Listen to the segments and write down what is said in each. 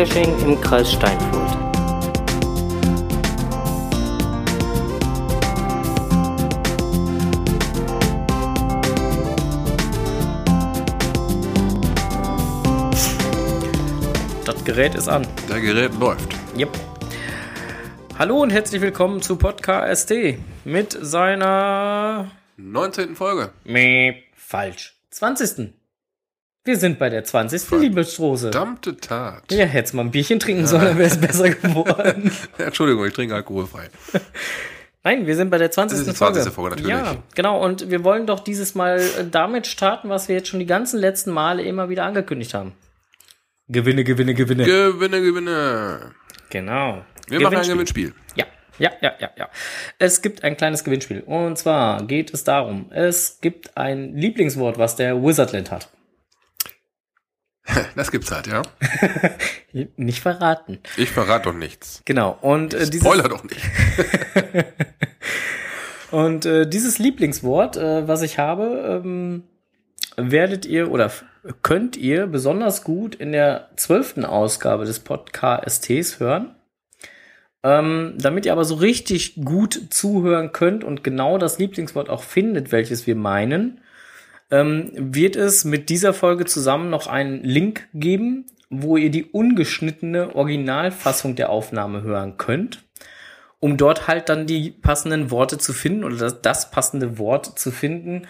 Geocaching im Kreis Steinfurt. Das Gerät ist an. Der Gerät läuft. Yep. Hallo und herzlich willkommen zu Podcast ST mit seiner 19. Folge. Meh, falsch. 20. Wir sind bei der 20. liebe Stroße. Verdammte Tat. Ja, hättest mal ein Bierchen trinken sollen, dann wäre es besser geworden. Entschuldigung, ich trinke alkoholfrei. Nein, wir sind bei der 20. Das ist die 20. Folge, natürlich. Ja, genau. Und wir wollen doch dieses Mal äh, damit starten, was wir jetzt schon die ganzen letzten Male immer wieder angekündigt haben. Gewinne, Gewinne, Gewinne. Gewinne, Gewinne. genau. Wir machen ein Gewinnspiel. Ja, ja, ja, ja, ja. Es gibt ein kleines Gewinnspiel. Und zwar geht es darum, es gibt ein Lieblingswort, was der Wizardland hat. Das gibt's halt, ja. Nicht verraten. Ich verrate doch nichts. Genau. Und äh, dieses, Spoiler doch nicht. und äh, dieses Lieblingswort, äh, was ich habe, ähm, werdet ihr oder könnt ihr besonders gut in der zwölften Ausgabe des Podcasts hören. Ähm, damit ihr aber so richtig gut zuhören könnt und genau das Lieblingswort auch findet, welches wir meinen, ähm, wird es mit dieser Folge zusammen noch einen Link geben, wo ihr die ungeschnittene Originalfassung der Aufnahme hören könnt, um dort halt dann die passenden Worte zu finden oder das, das passende Wort zu finden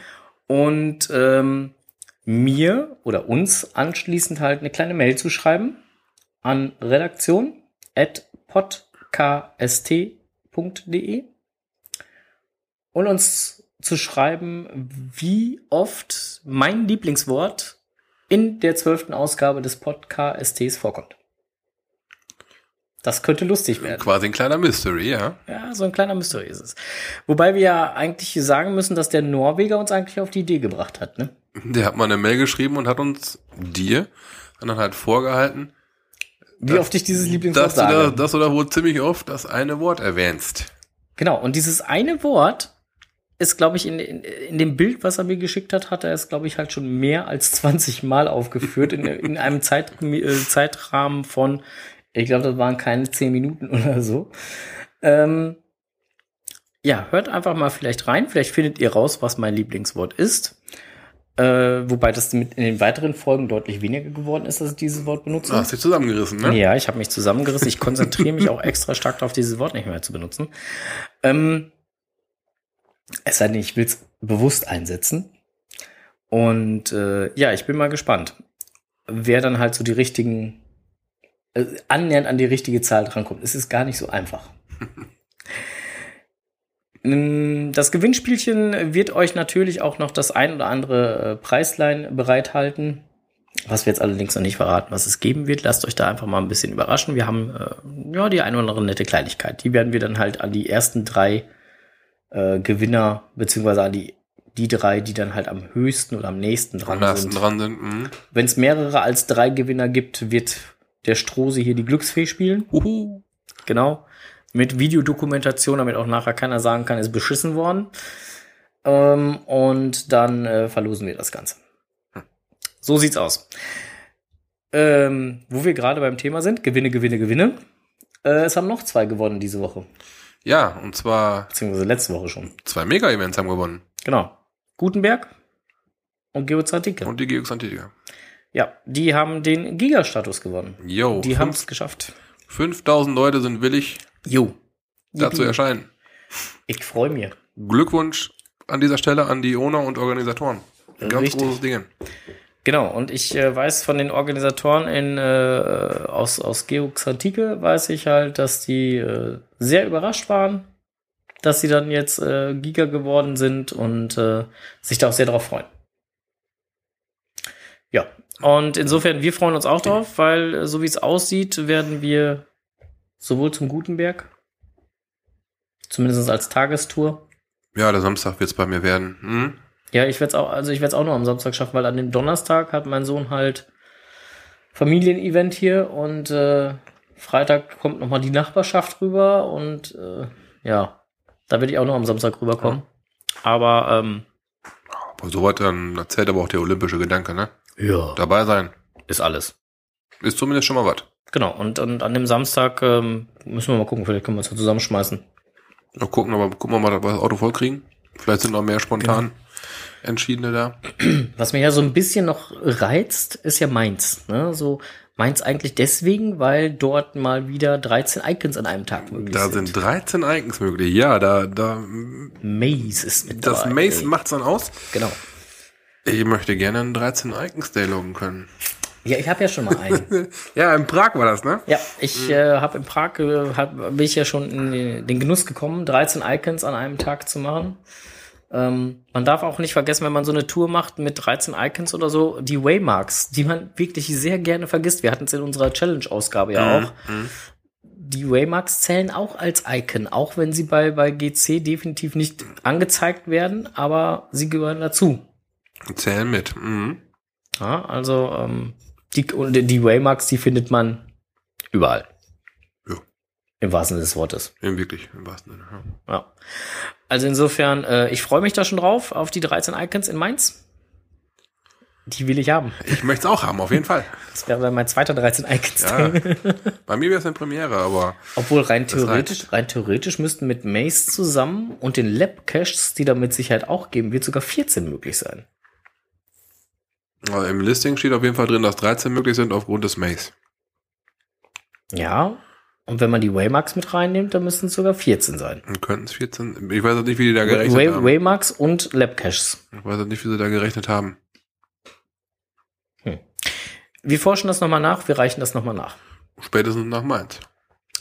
und ähm, mir oder uns anschließend halt eine kleine Mail zu schreiben an redaktion at podkst.de und uns zu schreiben, wie oft mein Lieblingswort in der zwölften Ausgabe des Podcasts vorkommt. Das könnte lustig werden. Quasi ein kleiner Mystery, ja. Ja, so ein kleiner Mystery ist es. Wobei wir ja eigentlich sagen müssen, dass der Norweger uns eigentlich auf die Idee gebracht hat, ne? Der hat mal eine Mail geschrieben und hat uns dir dann halt vorgehalten, Wie oft ich dieses Lieblingswort dass du, sage. da, dass du da wohl ziemlich oft das eine Wort erwähnst. Genau, und dieses eine Wort ist, glaube ich, in, in, in dem Bild, was er mir geschickt hat, hat er es, glaube ich, halt schon mehr als 20 Mal aufgeführt in, in einem Zeit, äh, Zeitrahmen von, ich glaube, das waren keine 10 Minuten oder so. Ähm, ja, hört einfach mal vielleicht rein. Vielleicht findet ihr raus, was mein Lieblingswort ist. Äh, wobei das mit in den weiteren Folgen deutlich weniger geworden ist, dass ich dieses Wort benutze. Du hast dich zusammengerissen, ne? Ja, ich habe mich zusammengerissen. Ich konzentriere mich auch extra stark darauf, dieses Wort nicht mehr zu benutzen. Ähm, es sei denn, ich will es bewusst einsetzen. Und äh, ja, ich bin mal gespannt, wer dann halt so die richtigen, äh, annähernd an die richtige Zahl drankommt. Es ist gar nicht so einfach. Mm, Das Gewinnspielchen wird euch natürlich auch noch das ein oder andere äh, Preislein bereithalten. Was wir jetzt allerdings noch nicht verraten, was es geben wird. Lasst euch da einfach mal ein bisschen überraschen. Wir haben äh, ja die ein oder andere nette Kleinigkeit. Die werden wir dann halt an die ersten drei äh, Gewinner, beziehungsweise an die, die drei, die dann halt am höchsten oder am nächsten Am dran nächsten sind. dran sind. Mhm. Wenn es mehrere als drei Gewinner gibt, wird der Strose hier die Glücksfee spielen. Uhu. Genau. Mit Videodokumentation, damit auch nachher keiner sagen kann, ist beschissen worden. Ähm, und dann äh, verlosen wir das Ganze. So sieht's aus. Ähm, wo wir gerade beim Thema sind, Gewinne, Gewinne, Gewinne. Äh, es haben noch zwei gewonnen diese Woche. Ja, und zwar Beziehungsweise letzte Woche schon. zwei Mega-Events haben gewonnen. Genau. Gutenberg und Geozartike. Und die Geox Antitica. Ja, die haben den Giga-Status gewonnen. Yo, Die haben es geschafft. 5000 Leute sind willig, Jo. dazu erscheinen. Ich freue mich. Glückwunsch an dieser Stelle an die Owner und Organisatoren. Ein Ganz Richtig. großes Ding. Genau, und ich äh, weiß von den Organisatoren in, äh, aus, aus Geoxantike, weiß ich halt, dass die äh, sehr überrascht waren, dass sie dann jetzt äh, Giga geworden sind und äh, sich da auch sehr darauf freuen. Ja, und insofern, wir freuen uns auch drauf, weil äh, so wie es aussieht, werden wir sowohl zum Gutenberg, zumindest als Tagestour, Ja, der Samstag wird es bei mir werden. Hm? Ja, ich werde es auch, also ich werde es auch nur am Samstag schaffen, weil an dem Donnerstag hat mein Sohn halt Familienevent hier und äh, Freitag kommt nochmal die Nachbarschaft rüber und äh, ja, da werde ich auch noch am Samstag rüberkommen. Aber ähm, Aber so was dann erzählt aber auch der olympische Gedanke, ne? Ja. Dabei sein. Ist alles. Ist zumindest schon mal was. Genau, und, und an dem Samstag ähm, müssen wir mal gucken, vielleicht können wir uns ja zusammenschmeißen. Noch gucken, aber gucken wir mal, dass wir das Auto voll kriegen. Vielleicht sind noch mehr spontan Entschiedene da. Was mir ja so ein bisschen noch reizt, ist ja Mainz. Ne? So Mainz eigentlich deswegen, weil dort mal wieder 13 Icons an einem Tag möglich Da sind. sind 13 Icons möglich. Ja, da, da, Maze ist mit das dabei. Mace macht's dann aus. Genau. Ich möchte gerne einen 13 Icons Day loggen können. Ja, ich habe ja schon mal einen. Ja, in Prag war das, ne? ja, ich äh, habe in Prag, äh, hab, bin ich ja schon in den Genuss gekommen, 13 Icons an einem Tag zu machen. Ähm, man darf auch nicht vergessen, wenn man so eine Tour macht mit 13 Icons oder so, die Waymarks, die man wirklich sehr gerne vergisst. Wir hatten es in unserer Challenge-Ausgabe ja auch. Die Waymarks zählen auch als Icon, auch wenn sie bei, bei GC definitiv nicht angezeigt werden, aber sie gehören dazu. Zählen mit. Mhm. Ja, also ähm, die, und die Waymarks, die findet man überall. Ja. Im wahrsten Sinne des Wortes. Ja, wirklich, im wahrsten Sinne. Ja. Ja. Also insofern, äh, ich freue mich da schon drauf, auf die 13 Icons in Mainz. Die will ich haben. Ich möchte es auch haben, auf jeden Fall. Das wäre dann mein zweiter 13 Icons. Ja. Bei mir wäre es eine Premiere, aber Obwohl rein theoretisch, rein theoretisch müssten mit Maze zusammen und den Lab Caches, die da mit Sicherheit auch geben wird, sogar 14 möglich sein. aber im Listing steht auf jeden Fall drin, dass 13 möglich sind aufgrund des Maze. Ja. Und wenn man die Waymarks mit reinnimmt, dann müssten es sogar 14 sein. Und könnten es 14. Ich weiß auch nicht, wie die da gerechnet Way, haben. Waymarks und Lab Caches. Ich weiß auch nicht, wie sie da gerechnet haben. Wir forschen das nochmal nach, wir reichen das nochmal nach. Spätestens nach Mainz.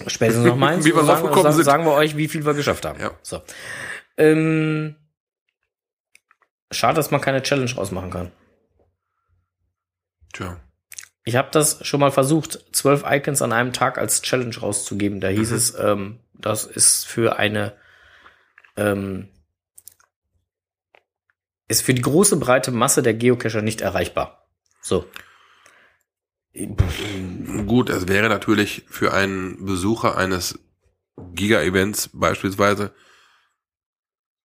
Spätestens noch Mainz. Wie wir sagen, draufgekommen sagen, sind. sagen wir euch, wie viel wir geschafft haben. Ja. So. Ähm, schade, dass man keine Challenge rausmachen kann. Tja. Ich habe das schon mal versucht, zwölf Icons an einem Tag als Challenge rauszugeben. Da hieß Mhm. es, ähm, das ist für eine, ähm, ist für die große breite Masse der Geocacher nicht erreichbar. So. Gut, es wäre natürlich für einen Besucher eines Giga-Events beispielsweise,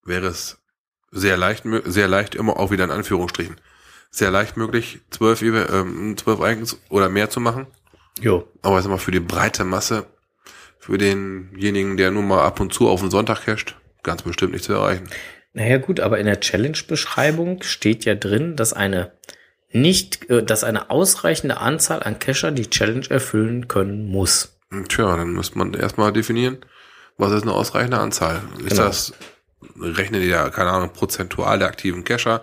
wäre es sehr leicht, sehr leicht, immer auch wieder in Anführungsstrichen, sehr leicht möglich, zwölf, ähm, zwölf Icons oder mehr zu machen. Jo. Aber ich sag mal, für die breite Masse, für denjenigen, der nur mal ab und zu auf den Sonntag casht, ganz bestimmt nicht zu erreichen. Naja gut, aber in der Challenge-Beschreibung steht ja drin, dass eine nicht, äh, dass eine ausreichende Anzahl an Cacher die Challenge erfüllen können muss. Und Tja, dann müsste man erstmal definieren, was ist eine ausreichende Anzahl. Ist Genau. das, rechnen die da, keine Ahnung, prozentual der aktiven Cacher,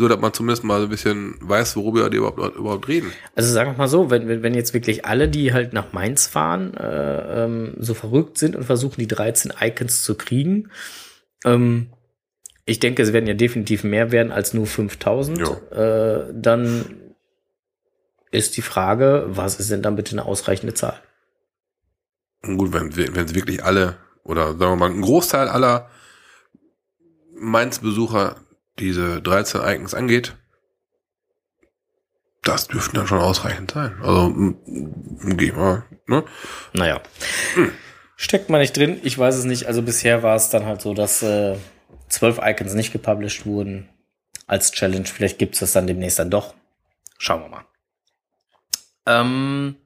so dass man zumindest mal so ein bisschen weiß, worüber die überhaupt, überhaupt reden. Also sagen wir mal so, wenn, wenn, wenn jetzt wirklich alle, die halt nach Mainz fahren, äh, ähm, so verrückt sind und versuchen, die 13 Icons zu kriegen, ähm, ich denke, es werden ja definitiv mehr werden als nur 5000. Äh, dann ist die Frage, was ist denn dann bitte eine ausreichende Zahl? Gut, wenn, wenn es wirklich alle, oder sagen wir mal, ein Großteil aller Mainz-Besucher diese 13 Icons angeht, das dürften dann schon ausreichend sein. Also, geh mal, ne? Naja. Steckt man nicht drin, ich weiß es nicht. Also bisher war es dann halt so, dass äh, zwölf Icons nicht gepublished wurden als Challenge. Vielleicht gibt es das dann demnächst dann doch. Schauen wir mal. Ähm,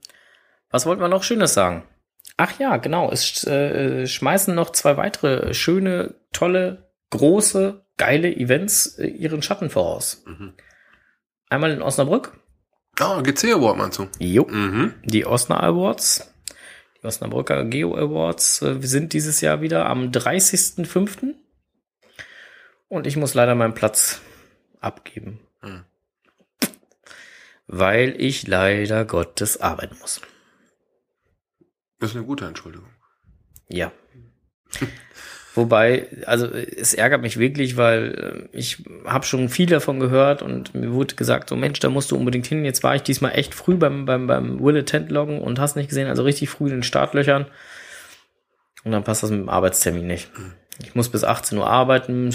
was wollten wir noch Schönes sagen? Ach ja, genau. Es äh, schmeißen noch zwei weitere schöne, tolle, große, geile Events äh, ihren Schatten voraus. Mhm. Einmal in Osnabrück. Ah, GC Award meinst du? Jo. Mhm. Die Osna Awards, die Osnabrücker Geo Awards, äh, wir sind dieses Jahr wieder am 30.05. Und ich muss leider meinen Platz abgeben. Hm. Weil ich leider Gottes arbeiten muss. Das ist eine gute Entschuldigung. Ja. Wobei, also es ärgert mich wirklich, weil äh, ich habe schon viel davon gehört und mir wurde gesagt, so Mensch, da musst du unbedingt hin. Jetzt war ich diesmal echt früh beim, beim, beim Will Attend loggen und hast nicht gesehen, also richtig früh in den Startlöchern. Und dann passt das mit dem Arbeitstermin nicht. Ich muss bis 18 Uhr arbeiten,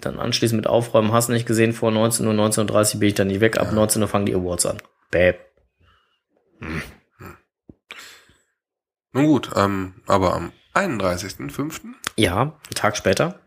dann anschließend mit Aufräumen, hast nicht gesehen, vor 19 Uhr, 19.30 Uhr bin ich dann nicht weg, ab 19 Uhr fangen die Awards an. Bäb. Nun gut, ähm, aber am 31.05., Ja, einen Tag später.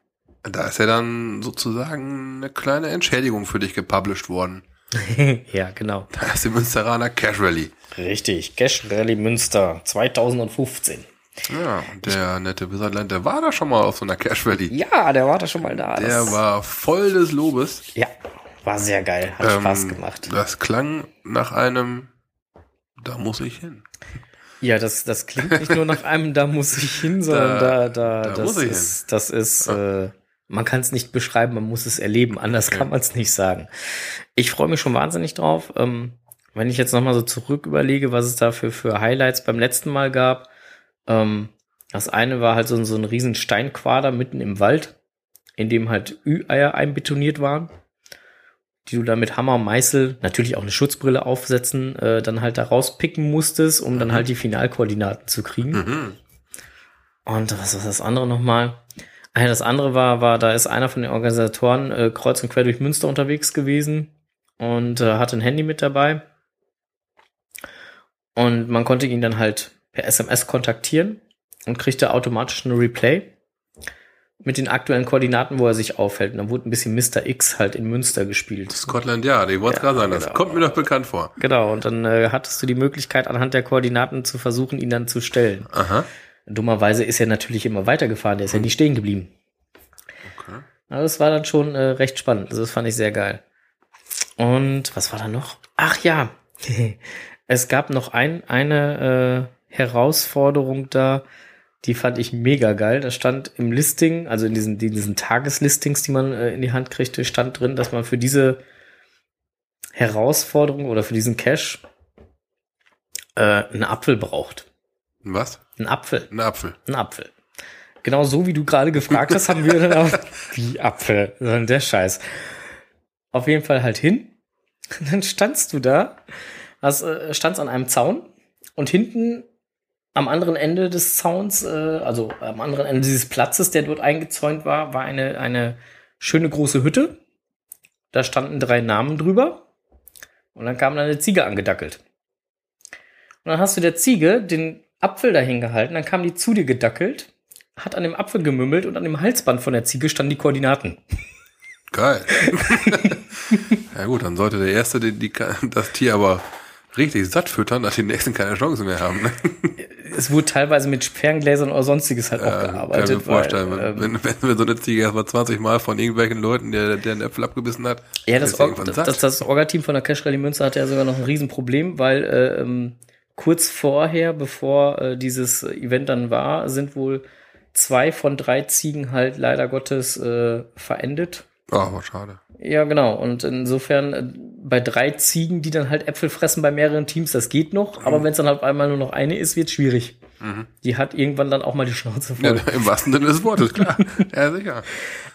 da ist ja dann sozusagen eine kleine Entschädigung für dich gepublished worden. ja, genau. Da ist die Münsteraner Cash Rally. Richtig. Cash Rally Münster 2015. Ja, und der nette Wizardland, der war da schon mal auf so einer Cash Rally. Ja, der war da schon mal da. Der Das- war voll des Lobes. Ja, war sehr geil. Hat Ähm, Spaß gemacht. Das klang nach einem, da muss ich hin. Ja, das, das klingt nicht nur nach einem, da muss ich hin, sondern da, da, da das, muss ich ist, das ist, äh, man kann es nicht beschreiben, man muss es erleben. Anders kann man es nicht sagen. Ich freue mich schon wahnsinnig drauf. Ähm, wenn ich jetzt nochmal so zurück überlege, was es da für, Highlights beim letzten Mal gab. Ähm, das eine war halt so, so ein riesen Steinquader mitten im Wald, in dem halt Ü-Eier einbetoniert waren, die du dann mit Hammer und Meißel, natürlich auch eine Schutzbrille aufsetzen, äh, dann halt da rauspicken musstest, um dann halt die Finalkoordinaten zu kriegen. Mhm. Und was war das andere nochmal? Ah das andere war, war, da ist einer von den Organisatoren äh, kreuz und quer durch Münster unterwegs gewesen und äh, hatte ein Handy mit dabei. Und man konnte ihn dann halt per SMS kontaktieren und kriegte automatisch eine Replay mit den aktuellen Koordinaten, wo er sich aufhält. Und dann wurde ein bisschen Mr. X halt in Münster gespielt. Scotland Yard, ich wollte Ja, gerade sagen, das genau. kommt mir doch bekannt vor. Genau, und dann äh, hattest du die Möglichkeit, anhand der Koordinaten zu versuchen, ihn dann zu stellen. Aha. Dummerweise ist er natürlich immer weitergefahren, der ist ja nicht stehen geblieben. Okay. Aber das war dann schon äh, recht spannend. Also das fand ich sehr geil. Und was war da noch? Ach ja, es gab noch ein, eine äh, Herausforderung da, die fand ich mega geil. Da stand im Listing, also in diesen, in diesen Tageslistings, die man äh, in die Hand kriegte, stand drin, dass man für diese Herausforderung oder für diesen Cash äh, einen Apfel braucht. Was? Einen Apfel. Ein Apfel. Ein Apfel. Genau so wie du gerade gefragt hast, haben wir dann auch wie Apfel. Sondern der Scheiß. Auf jeden Fall halt hin. Und dann standst du da, hast, äh, standst an einem Zaun und hinten am anderen Ende des Zauns, äh, also am anderen Ende dieses Platzes, der dort eingezäunt war, war eine, eine schöne große Hütte. Da standen drei Namen drüber. Und dann kam da eine Ziege angedackelt. Und dann hast du der Ziege den Apfel dahin gehalten, dann kam die zu dir gedackelt, hat an dem Apfel gemümmelt und an dem Halsband von der Ziege standen die Koordinaten. Geil. ja gut, dann sollte der Erste die, die, das Tier aber richtig satt füttern, dass die Nächsten keine Chance mehr haben. Ne? Es wurde teilweise mit Ferngläsern oder sonstiges halt auch Ja, gearbeitet. kann ich mir vorstellen. weil, ähm, wenn, wenn, wenn so eine Ziege erstmal 20 Mal von irgendwelchen Leuten, der, der einen Äpfel abgebissen hat, Ja, das, ist Or irgendwann das, satt. das, das Orga-Team von der Cash Rally Münster hatte ja sogar noch ein Riesenproblem, weil äh, ähm, kurz vorher, bevor äh, dieses Event dann war, sind wohl zwei von drei Ziegen halt leider Gottes äh, verendet. Oh, war schade. Ja, genau. Und insofern äh, bei drei Ziegen, die dann halt Äpfel fressen bei mehreren Teams, das geht noch. Aber wenn es dann halt einmal nur noch eine ist, wird schwierig. Die hat irgendwann dann auch mal die Schnauze Ja, voll. Im wahrsten Sinne des Wortes, klar. ja, sicher.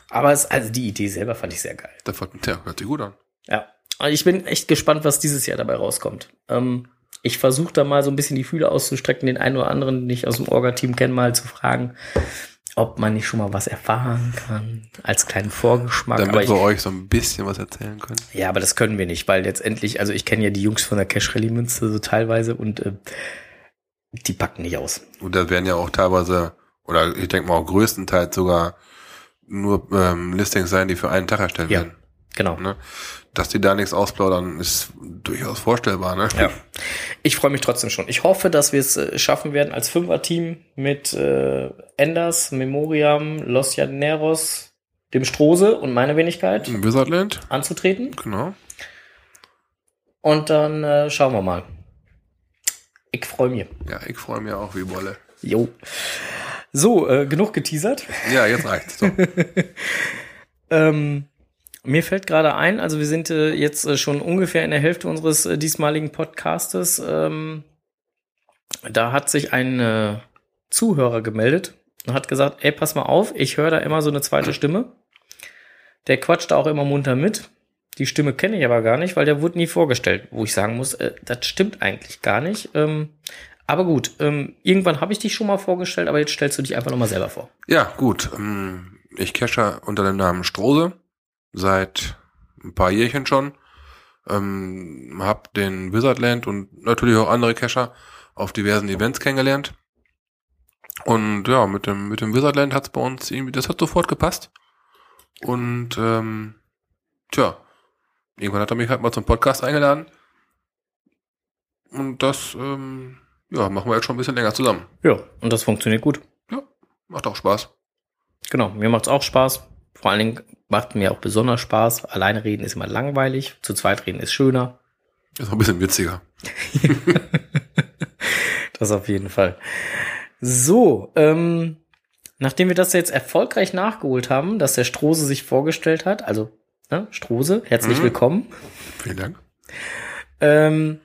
Aber es, also die Idee selber fand ich sehr geil. Das hört sich gut an. Ja. Ich bin echt gespannt, was dieses Jahr dabei rauskommt. Ähm, ich versuche da mal so ein bisschen die Fühler auszustrecken, den einen oder anderen, den ich aus dem Orga-Team kenne, mal zu fragen, ob man nicht schon mal was erfahren kann, als kleinen Vorgeschmack. Damit Aber ich, wir euch so ein bisschen was erzählen können. ja, aber das können wir nicht, weil letztendlich, also ich kenne ja die Jungs von der Cash Rally Münster so teilweise und äh, die packen nicht aus. Und da werden ja auch teilweise, oder ich denke mal auch größtenteils sogar nur ähm, Listings sein, die für einen Tag erstellt Ja. werden. Genau. Ne? Dass die da nichts ausplaudern, ist durchaus vorstellbar. Ne? Ja. Ich freue mich trotzdem schon. Ich hoffe, dass wir es äh, schaffen werden als Fünfer-Team mit äh, Enders, Memoriam, Los Llaneros, dem Strose und meiner Wenigkeit Wizardland, anzutreten. genau. Und dann äh, schauen wir mal. Ich freue mich. Ja, ich freue mich auch wie Bolle. Jo. So, äh, genug geteasert. Ja, jetzt reicht's. So. Ähm, mir fällt gerade ein, also wir sind äh, jetzt äh, schon ungefähr in der Hälfte unseres äh, diesmaligen Podcastes. Ähm, da hat sich ein äh, Zuhörer gemeldet und hat gesagt, ey, pass mal auf, ich höre da immer so eine zweite Stimme. Der quatscht da auch immer munter mit. Die Stimme kenne ich aber gar nicht, weil der wurde nie vorgestellt, wo ich sagen muss, äh, das stimmt eigentlich gar nicht. Ähm, aber gut, ähm, irgendwann habe ich dich schon mal vorgestellt, aber jetzt stellst du dich einfach nochmal selber vor. Ja, gut. ähm, Ich cache unter dem Namen Strose seit ein paar Jährchen schon. Ähm, hab den Wizardland und natürlich auch andere Cacher auf diversen Events kennengelernt. Und ja, mit dem, mit dem Wizardland hat's bei uns irgendwie, das hat sofort gepasst. Und ähm, tja, irgendwann hat er mich halt mal zum Podcast eingeladen. Und das, ähm, ja, machen wir jetzt schon ein bisschen länger zusammen. Ja, und das funktioniert gut. Ja, macht auch Spaß. Genau, mir macht's auch Spaß. Vor allen Dingen macht mir auch besonders Spaß. Alleine reden ist immer langweilig. Zu zweit reden ist schöner. Ist auch ein bisschen witziger. Das auf jeden Fall. So, ähm, nachdem wir das jetzt erfolgreich nachgeholt haben, dass der Strose sich vorgestellt hat, also ne, Strose, herzlich Mhm. willkommen, Vielen Dank. ähm,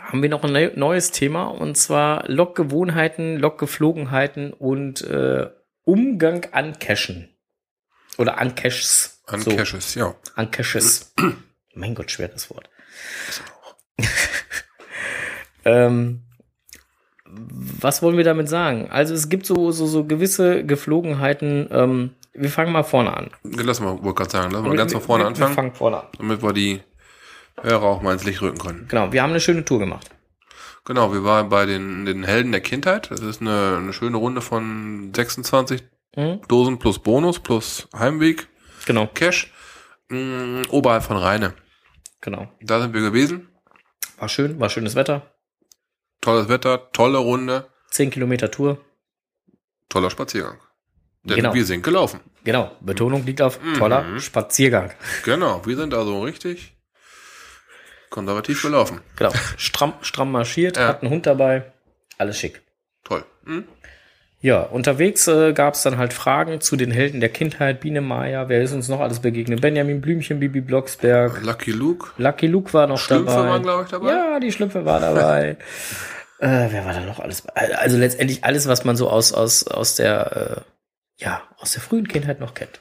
haben wir noch ein neu- neues Thema und zwar Lokgewohnheiten, Lokgeflogenheiten und äh, Umgang an Cachen. Oder Caches. An So, ja. An Caches. mein Gott, schweres Wort. ähm, was wollen wir damit sagen? Also es gibt so, so, so gewisse Geflogenheiten. Ähm, wir fangen mal vorne an. Lass mal, wollte gerade sagen, lass mal ganz von vorne wir, anfangen, Wir fangen vorne an. damit wir die Hörer auch mal ins Licht rücken können. Genau, wir haben eine schöne Tour gemacht. Genau, wir waren bei den, den Helden der Kindheit. Das ist eine, eine schöne Runde von 26 Mhm. Dosen plus Bonus plus Heimweg Genau, Cash mh, oberhalb von Rheine. genau. Da sind wir gewesen. War schön, war schönes Wetter. Tolles Wetter, tolle Runde, Zehn Kilometer Tour. toller Spaziergang. Denn Genau. wir sind gelaufen. Genau, Betonung liegt auf Mhm. toller Spaziergang. Genau, wir sind also richtig konservativ gelaufen. Genau, stramm, stramm marschiert, Ja. hat einen Hund dabei. Alles schick. Toll. Hm? Ja, unterwegs äh, gab es dann halt Fragen zu den Helden der Kindheit, Biene Maya, wer ist uns noch alles begegnet? Benjamin Blümchen, Bibi Blocksberg, Lucky Luke. Lucky Luke war noch Schlümpfe dabei. waren, glaube ich, dabei. Ja, die Schlümpfe war dabei. äh, wer war da noch alles? Also letztendlich alles, was man so aus, aus, aus der, äh, ja, aus der frühen Kindheit noch kennt.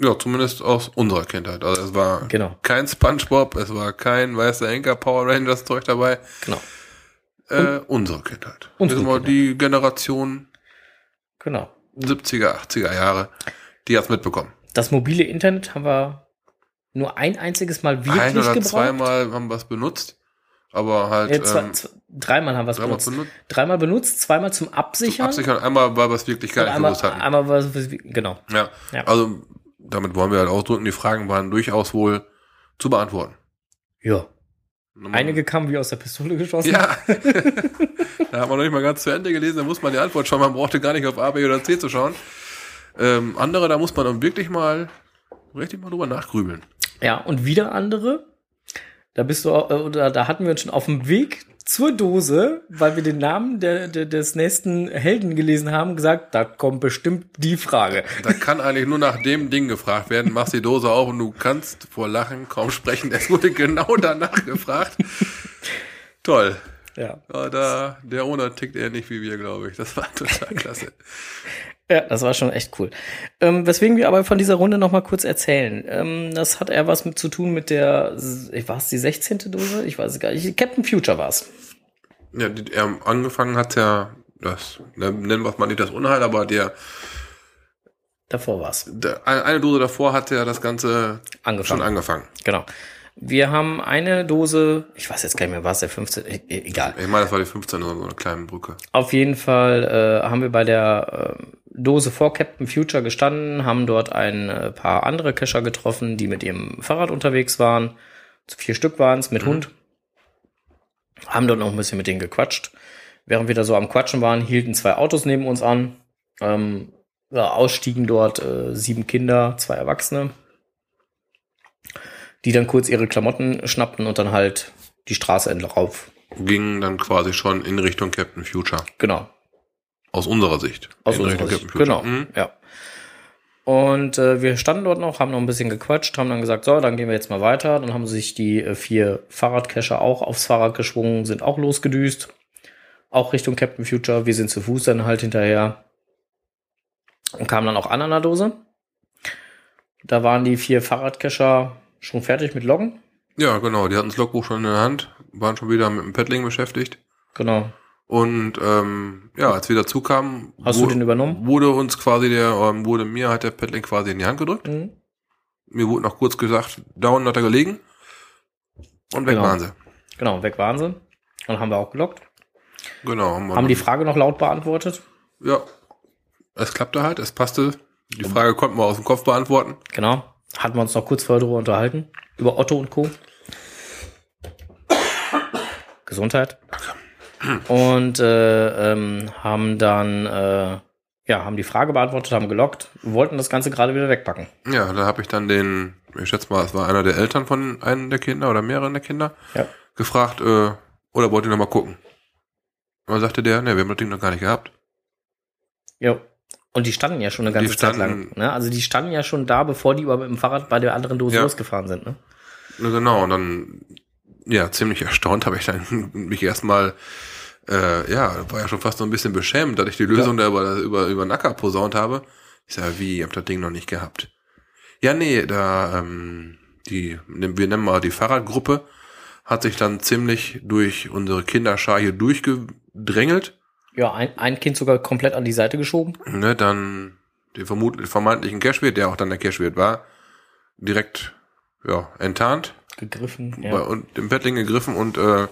Ja, zumindest aus unserer Kindheit. Also es war Genau, kein Spongebob, es war kein weißer Henker Power Rangers Zeug dabei. genau, Äh, unsere Kindheit. Unsere Unsere die Generation genau. 70er, 80er Jahre, die hat's mitbekommen. Das mobile Internet haben wir nur ein einziges Mal wirklich Ein oder gebraucht. zweimal haben wir es benutzt, aber halt Ja, zwei, ähm, dreimal haben wir es benutzt. benutzt. Dreimal benutzt, zweimal zum Absichern. Absichern, einmal, weil wir es wirklich gar nicht einmal, gewusst hatten. einmal war es, genau. Ja. Ja. Also, damit wollen wir halt ausdrücken, die Fragen waren durchaus wohl zu beantworten. Ja. Einige kamen wie aus der Pistole geschossen. Ja. da hat man noch nicht mal ganz zu Ende gelesen, da muss man die Antwort schauen. Man brauchte gar nicht auf A, B oder C zu schauen. Ähm, andere, da muss man dann wirklich mal, richtig mal drüber nachgrübeln. Ja, und wieder andere. Da bist du, äh, oder da hatten wir uns schon auf dem Weg zur Dose, weil wir den Namen der, der, des nächsten Helden gelesen haben, gesagt, da kommt bestimmt die Frage. Da kann eigentlich nur nach dem Ding gefragt werden. Machst die Dose auf und du kannst vor Lachen kaum sprechen. Es wurde genau danach gefragt. Toll. Ja. Ja, da, der Owner tickt eher nicht wie wir, glaube ich. Das war total klasse. Ja, das war schon echt cool. Ähm, weswegen wir aber von dieser Runde noch mal kurz erzählen. Ähm, das hat eher was mit zu tun mit der, war es die 16. Dose? Ich weiß es gar nicht. Captain Future war's. Ja, die, er, angefangen hat ja, das, ne, nennen wir es mal nicht das Unheil, aber der, Davor war's. der eine Dose davor hat ja das Ganze Angefangen. schon angefangen. Genau. Wir haben eine Dose, ich weiß jetzt gar nicht mehr, war es der 15. E egal. Ich meine, das war die 15 oder so eine kleine Brücke. Auf jeden Fall äh, haben wir bei der äh, Dose vor Captain Future gestanden, haben dort ein äh, paar andere Kescher getroffen, die mit ihrem Fahrrad unterwegs waren. Vier Stück waren es mit Hund. Haben dort noch ein bisschen mit denen gequatscht. Während wir da so am Quatschen waren, hielten zwei Autos neben uns an. Ähm, ja, ausstiegen dort äh, sieben Kinder, zwei Erwachsene, die dann kurz ihre Klamotten schnappten und dann halt die Straße entlang rauf. Ging dann quasi schon in Richtung Captain Future. Genau. Aus unserer Sicht. Aus unserer Sicht. Genau. Mhm. Ja. Und äh, wir standen dort noch, haben noch ein bisschen gequatscht, haben dann gesagt, so, dann gehen wir jetzt mal weiter. Dann haben sich die äh, vier Fahrradcacher auch aufs Fahrrad geschwungen, sind auch losgedüst. Auch Richtung Captain Future. Wir sind zu Fuß dann halt hinterher. Und kamen dann auch an an der Dose. Da waren die vier Fahrradcacher schon fertig mit Loggen. Ja, genau. Die hatten das Logbuch schon in der Hand, waren schon wieder mit dem Paddling beschäftigt. Genau. Und ähm, ja, als wir dazu kamen, Hast du den übernommen? wurde uns quasi der, ähm, wurde mir halt der Paddling quasi in die Hand gedrückt. Mhm. Mir wurde noch kurz gesagt, da unten hat er gelegen. Und weg Genau. waren sie. Genau, weg waren sie. Und haben wir auch gelockt. Genau. Haben, wir Haben die Frage noch laut beantwortet. Ja. Es klappte halt, es passte. Die Frage konnten wir aus dem Kopf beantworten. Genau. hatten wir uns noch kurz vorher darüber unterhalten, über Otto und Co. Gesundheit. Und äh, ähm, haben dann äh, ja, haben die Frage beantwortet, haben gelockt, wollten das Ganze gerade wieder wegpacken. Ja, da habe ich dann den, ich schätze mal, es war einer der Eltern von einem der Kinder oder mehreren der Kinder, Ja. gefragt, äh, oder wollt ihr noch mal gucken? Und dann sagte der, ne, wir haben das Ding noch gar nicht gehabt. Ja. Und die standen ja schon eine ganze Die Zeit standen- lang. Ne? Also die standen ja schon da, bevor die überhaupt mit dem Fahrrad bei der anderen Dose Ja. losgefahren sind. Ne? Genau, und dann, ja, ziemlich erstaunt habe ich dann mich erstmal, äh, ja, war ja schon fast so ein bisschen beschämt, dass ich die Lösung da über, über, über den Acker posaunt habe. Ich sage, wie, ihr habt das Ding noch nicht gehabt? Ja, nee, da, ähm, die, wir nennen mal die Fahrradgruppe, hat sich dann ziemlich durch unsere Kinderschar hier durchgedrängelt. Ja, ein, ein Kind sogar komplett an die Seite geschoben. Ne, dann den vermutlich vermeintlichen Cashwirt, der auch dann der Cashwirt war, direkt, ja, enttarnt. Gegriffen. Ja. und dem Paddling gegriffen und äh,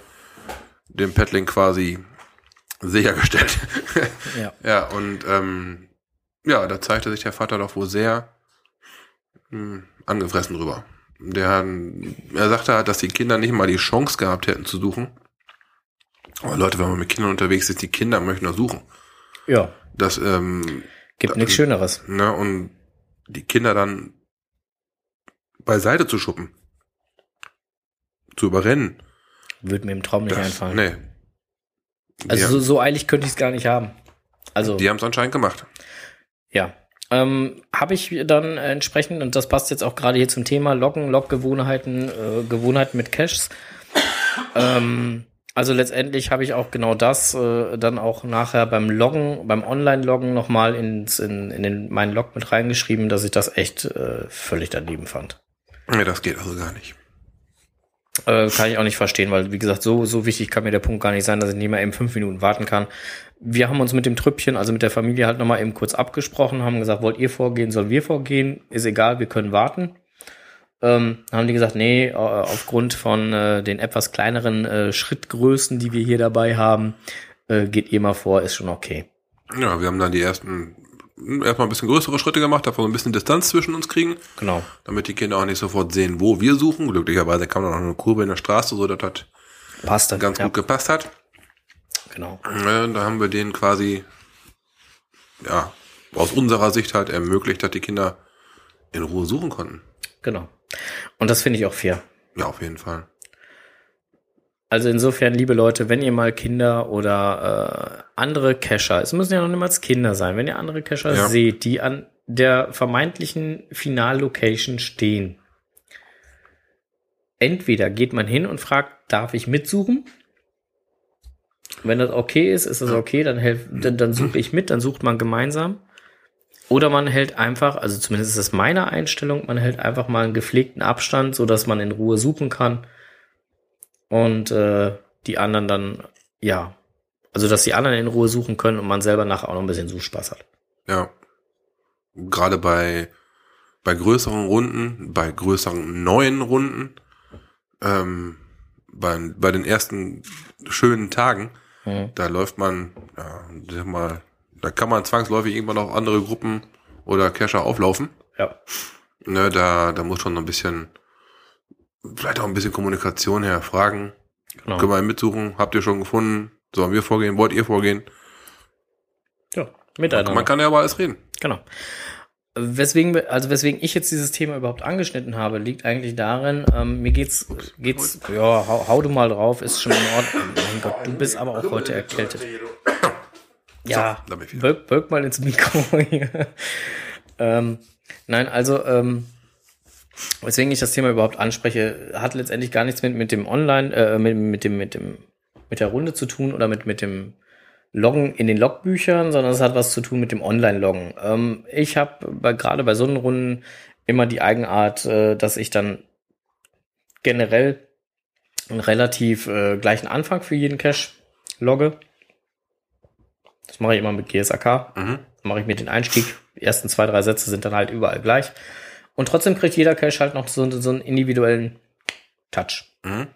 dem Paddling quasi sichergestellt. ja. ja, und ähm, ja, da zeigte sich der Vater doch wohl sehr mh, angefressen drüber. Der, er sagte halt, dass die Kinder nicht mal die Chance gehabt hätten zu suchen. Aber Leute, wenn man mit Kindern unterwegs ist, die Kinder möchten doch suchen. ja. Das, ähm, Gibt Da- nichts Schöneres. ne, und die Kinder dann beiseite zu schuppen. Zu überrennen. Würde mir im Traum nicht Das, einfallen. nee. Also die, so, so eilig könnte ich es gar nicht haben. Also die haben es anscheinend gemacht. ja. Ähm, habe ich dann entsprechend, und das passt jetzt auch gerade hier zum Thema Loggen, Loggewohnheiten, äh, Gewohnheiten mit Caches. ähm, also letztendlich habe ich auch genau das äh, dann auch nachher beim Loggen, beim Online-Loggen nochmal ins, in, in den, meinen Log mit reingeschrieben, dass ich das echt äh, völlig daneben fand. Nee, das geht also gar nicht. Äh, kann ich auch nicht verstehen, weil, wie gesagt, so, so wichtig kann mir der Punkt gar nicht sein, dass ich nicht mal eben fünf Minuten warten kann. Wir haben uns mit dem Trüppchen, also mit der Familie halt nochmal eben kurz abgesprochen, haben gesagt, wollt ihr vorgehen, sollen wir vorgehen? Ist egal, wir können warten. Ähm, haben die gesagt, nee, äh, aufgrund von äh, den etwas kleineren äh, Schrittgrößen, die wir hier dabei haben, äh, geht ihr mal vor, ist schon okay. Ja, wir haben dann die ersten, erstmal ein bisschen größere Schritte gemacht, davon ein bisschen Distanz zwischen uns kriegen, Genau. damit die Kinder auch nicht sofort sehen, wo wir suchen. Glücklicherweise kam dann auch eine Kurve in der Straße, so dass das Passte. ganz ja, gut gepasst hat. Genau. Ja, da haben wir denen quasi, ja, aus unserer Sicht halt ermöglicht, dass die Kinder in Ruhe suchen konnten. Genau. Und das finde ich auch fair. Ja, auf jeden Fall. Also insofern, liebe Leute, wenn ihr mal Kinder oder äh, andere Cacher, es müssen ja noch niemals Kinder sein, wenn ihr andere Cacher Ja. seht, die an der vermeintlichen Finallocation stehen, entweder geht man hin und fragt, darf ich mitsuchen? Wenn das okay ist, ist das okay, dann, helf, dann, dann suche ich mit, dann sucht man gemeinsam. Oder man hält einfach, also zumindest ist das meine Einstellung, man hält einfach mal einen gepflegten Abstand, so dass man in Ruhe suchen kann und äh, die anderen dann, ja, also dass die anderen in Ruhe suchen können und man selber nachher auch noch ein bisschen Suchspaß hat. Ja. Gerade bei, bei größeren Runden, bei größeren neuen Runden, ähm, bei, bei den ersten schönen Tagen, Mhm. da läuft man, ja, sag mal, da kann man zwangsläufig irgendwann auch andere Gruppen oder Cacher auflaufen. Ja, Ne, da, da muss schon noch ein bisschen, vielleicht auch ein bisschen Kommunikation her, fragen, genau. können wir einen mitsuchen, habt ihr schon gefunden, sollen wir vorgehen, wollt ihr vorgehen? Ja, miteinander. Man kann ja aber alles reden. Genau. Weswegen, also weswegen ich jetzt dieses Thema überhaupt angeschnitten habe, liegt eigentlich darin, ähm, mir geht's, geht's, ja, hau, hau du mal drauf, ist schon in Ordnung. Mein Gott, du bist aber auch heute erkältet. Ja, So, wirk, wirk mal ins Mikro hier. ähm, nein, also, ähm, weswegen ich das Thema überhaupt anspreche, hat letztendlich gar nichts mit, mit dem Online, äh, mit, mit dem, mit dem, mit der Runde zu tun oder mit, mit dem Loggen in den Logbüchern, sondern es hat was zu tun mit dem Online-Loggen. Ähm, ich habe gerade bei so einen Runden immer die Eigenart, äh, dass ich dann generell einen relativ äh, gleichen Anfang für jeden Cache logge. Das mache ich immer mit GSAK. Mhm. Mache ich mir den Einstieg. Die ersten zwei, drei Sätze sind dann halt überall gleich. Und trotzdem kriegt jeder Cache halt noch so, so einen individuellen Touch. Mhm.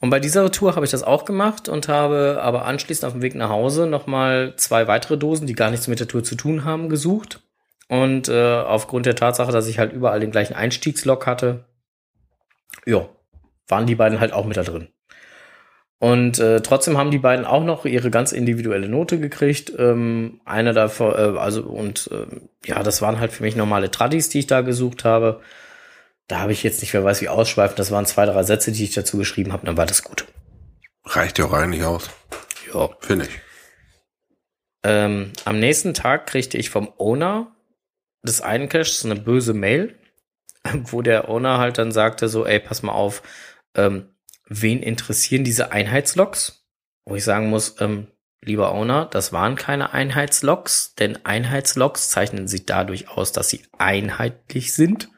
Und bei dieser Tour habe ich das auch gemacht und habe aber anschließend auf dem Weg nach Hause nochmal zwei weitere Dosen, die gar nichts mit der Tour zu tun haben, gesucht. Und äh, aufgrund der Tatsache, dass ich halt überall den gleichen Einstiegslog hatte, ja, waren die beiden halt auch mit da drin. Und äh, trotzdem haben die beiden auch noch ihre ganz individuelle Note gekriegt. Ähm, eine davon, äh, also und äh, ja, das waren halt für mich normale Tradis, die ich da gesucht habe. Da habe ich jetzt nicht, wer weiß wie ausschweifend, das waren zwei, drei Sätze, die ich dazu geschrieben habe, dann war das gut. Reicht ja auch eigentlich aus, Ja. finde ich. Ähm, am nächsten Tag kriegte ich vom Owner des einen Caches eine böse Mail, wo der Owner halt dann sagte so, ey, pass mal auf, ähm, wen interessieren diese Einheitslogs? Wo ich sagen muss, ähm, lieber Owner, das waren keine Einheitslogs, denn Einheitslogs zeichnen sich dadurch aus, dass sie einheitlich sind.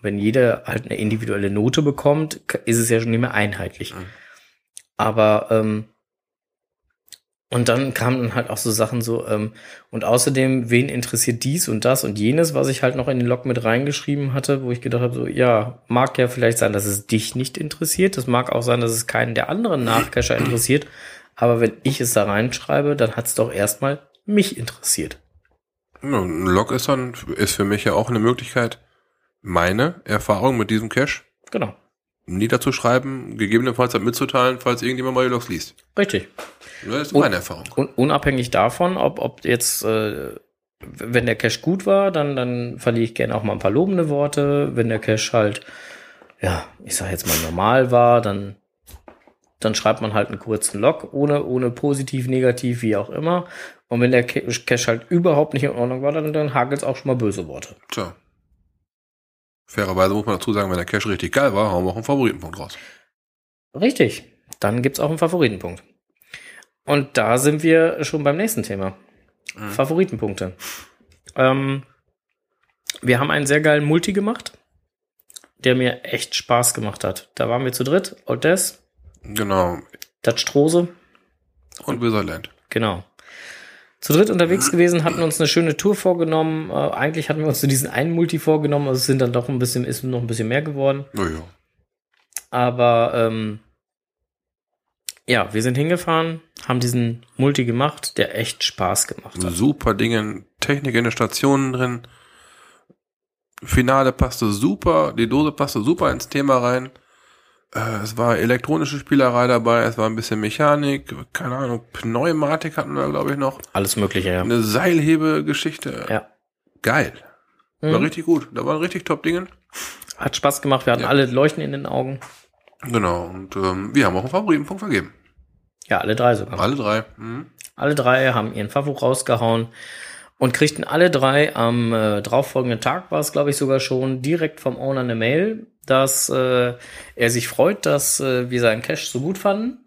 Wenn jeder halt eine individuelle Note bekommt, ist es ja schon nicht mehr einheitlich. Mhm. Aber ähm, und dann kamen dann halt auch so Sachen so, ähm, und außerdem, wen interessiert dies und das und jenes, was ich halt noch in den Log mit reingeschrieben hatte, wo ich gedacht habe, so, ja, mag ja vielleicht sein, dass es dich nicht interessiert. Das mag auch sein, dass es keinen der anderen Nachcacher interessiert. Aber wenn ich es da reinschreibe, dann hat es doch erstmal mich interessiert. Ja, Ein Log ist dann, ist für mich ja auch eine Möglichkeit, meine Erfahrung mit diesem Cache Genau. Niederzuschreiben, gegebenenfalls dann mitzuteilen, falls irgendjemand mal die Logs liest. Richtig. Das ist meine Erfahrung. Un unabhängig davon, ob, ob jetzt, äh, wenn der Cache gut war, dann, dann verliere ich gerne auch mal ein paar lobende Worte. Wenn der Cache halt, ja, ich sag jetzt mal normal war, dann, dann schreibt man halt einen kurzen Log, ohne, ohne positiv, negativ, wie auch immer. Und wenn der Ca- Cache halt überhaupt nicht in Ordnung war, dann, dann hagelt es auch schon mal böse Worte. Tja. Fairerweise muss man dazu sagen, wenn der Cache richtig geil war, hauen wir auch einen Favoritenpunkt raus. Richtig. Dann gibt's auch einen Favoritenpunkt. Und da sind wir schon beim nächsten Thema. Mhm. Favoritenpunkte. Ähm, wir haben einen sehr geilen Multi gemacht, der mir echt Spaß gemacht hat. Da waren wir zu dritt, Odess, Genau. Datstrose, Und Wizardland. genau. Zu dritt unterwegs gewesen, hatten uns eine schöne Tour vorgenommen. Äh, eigentlich hatten wir uns zu diesen einen Multi vorgenommen, also es sind dann doch ein bisschen, ist noch ein bisschen mehr geworden. Naja. Aber ähm, ja, wir sind hingefahren, haben diesen Multi gemacht, der echt Spaß gemacht hat. Super Dinge, Technik in den Stationen drin. Finale passte super, die Dose passte super ins Thema rein. Äh, es war elektronische Spielerei dabei, es war ein bisschen Mechanik, keine Ahnung, Pneumatik hatten wir, glaube ich, noch. Alles Mögliche, ja. Eine Seilhebegeschichte. Ja. Geil. War Mhm. richtig gut. Da waren richtig top Dinge. Hat Spaß gemacht, wir hatten Ja. alle Leuchten in den Augen. Genau. Und ähm, wir haben auch einen Favoritenpunkt vergeben. Ja, alle drei sogar. Alle drei. Mhm. Alle drei haben ihren Favo rausgehauen und kriegten alle drei am äh, darauffolgenden Tag, war es glaube ich sogar schon, direkt vom Owner eine Mail, dass äh, er sich freut, dass äh, wir seinen Cash so gut fanden.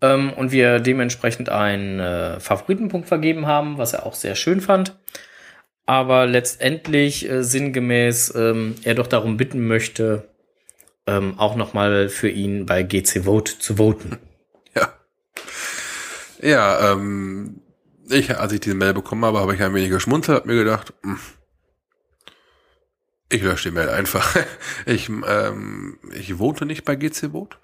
Ähm, und wir dementsprechend einen äh, Favoritenpunkt vergeben haben, was er auch sehr schön fand. Aber letztendlich äh, sinngemäß ähm, er doch darum bitten möchte, ähm, auch nochmal für ihn bei GC Vote zu voten. Ja. Ja, ähm, ich, als ich diese Mail bekommen habe, habe ich ein wenig geschmunzelt, habe mir gedacht, hm, ich lösche die Mail einfach. Ich, ähm, ich vote nicht bei GC Vote.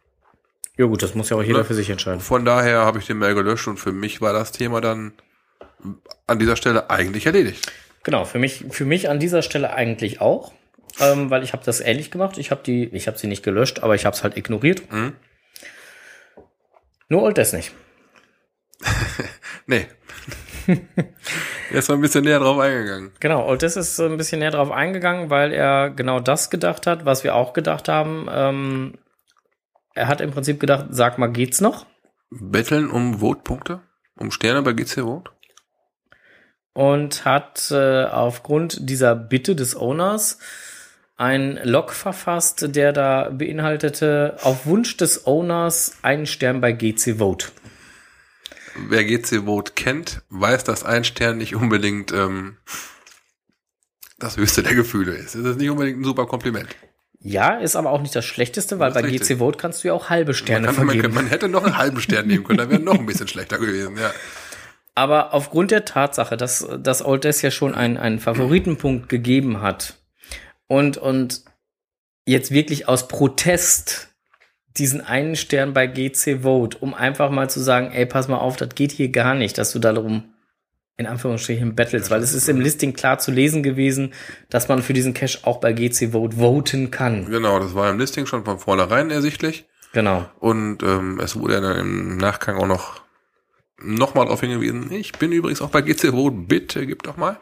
Ja gut, das muss ja auch jeder Ne? für sich entscheiden. Von daher habe ich die Mail gelöscht und für mich war das Thema dann an dieser Stelle eigentlich erledigt. Genau, für mich, für mich an dieser Stelle eigentlich auch, ähm, weil ich habe das ähnlich gemacht. Ich habe die, ich habe sie nicht gelöscht, aber ich habe es halt ignoriert. Mhm. Nur Old Death nicht. Nee. er ist mal ein bisschen näher drauf eingegangen. Genau, Old Death ist ein bisschen näher drauf eingegangen, weil er genau das gedacht hat, was wir auch gedacht haben. Ähm, er hat im Prinzip gedacht, sag mal, geht's noch? Betteln um Votepunkte? Um Sterne bei GC Vote? und hat äh, aufgrund dieser Bitte des Owners ein Log verfasst, der da beinhaltete, auf Wunsch des Owners einen Stern bei GC Vote. Wer GC Vote kennt, weiß, dass ein Stern nicht unbedingt ähm, das höchste der Gefühle ist. Es ist nicht unbedingt ein super Kompliment. Ja, ist aber auch nicht das Schlechteste, weil Das bei richtig. GC Vote kannst du ja auch halbe Sterne Man, kann, man, vergeben. man hätte noch einen halben Stern nehmen können, dann wäre noch ein bisschen schlechter gewesen. Ja. Aber aufgrund der Tatsache, dass, dass Old Death ja schon einen, einen Favoritenpunkt gegeben hat und, und jetzt wirklich aus Protest diesen einen Stern bei GC Vote, um einfach mal zu sagen, ey, pass mal auf, das geht hier gar nicht, dass du darum in Anführungsstrichen Battles, weil es ist im Listing klar zu lesen gewesen, dass man für diesen Cache auch bei GC Vote voten kann. Genau, das war im Listing schon von vornherein ersichtlich. Genau. Und ähm, es wurde dann im Nachgang auch noch nochmal darauf hingewiesen, ich bin übrigens auch bei GC Vote, bitte gib doch mal.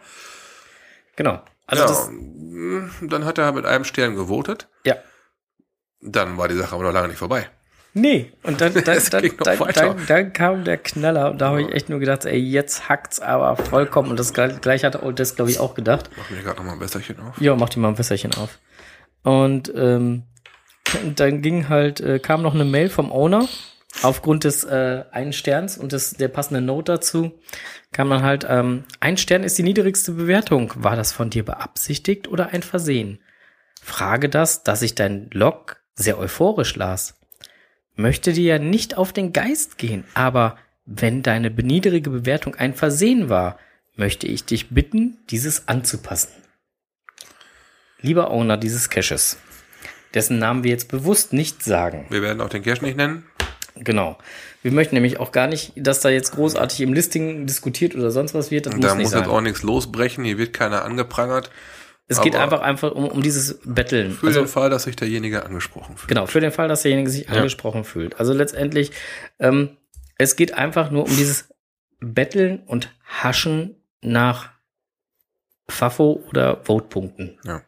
Genau. Also ja, dann hat er mit einem Stern gewotet. ja. Dann war die Sache aber noch lange nicht vorbei. Nee, und dann, dann, dann, dann, dann, kam der Knaller und da habe ich echt nur gedacht, ey, jetzt hackt's aber vollkommen. Und das gleich, hat Old Desk, glaube ich, auch gedacht. Mach mir gerade nochmal ein Wässerchen auf. Ja, mach dir mal ein Wässerchen auf. Und ähm, dann ging halt, äh, kam noch eine Mail vom Owner aufgrund des äh, einen Sterns und des, der passenden Note dazu. Kam dann halt, ähm, ein Stern ist die niedrigste Bewertung. War das von dir beabsichtigt oder ein Versehen? Frage das, dass ich dein Log sehr euphorisch las. Möchte dir ja nicht auf den Geist gehen, aber wenn deine niedrige Bewertung ein Versehen war, möchte ich dich bitten, dieses anzupassen. Lieber Owner dieses Caches, dessen Namen wir jetzt bewusst nicht sagen. Wir werden auch den Cache nicht nennen. Genau. Wir möchten nämlich auch gar nicht, dass da jetzt großartig im Listing diskutiert oder sonst was wird. Das muss da muss sein. jetzt auch nichts losbrechen, hier wird keiner angeprangert. Es geht aber- einfach einfach um, um dieses Betteln. Für Also, den Fall, dass sich derjenige angesprochen fühlt. genau, für den Fall, dass derjenige sich Ja. angesprochen fühlt. Also letztendlich, ähm, es geht einfach nur um dieses Betteln und Haschen nach Fafo oder Votepunkten. Ja.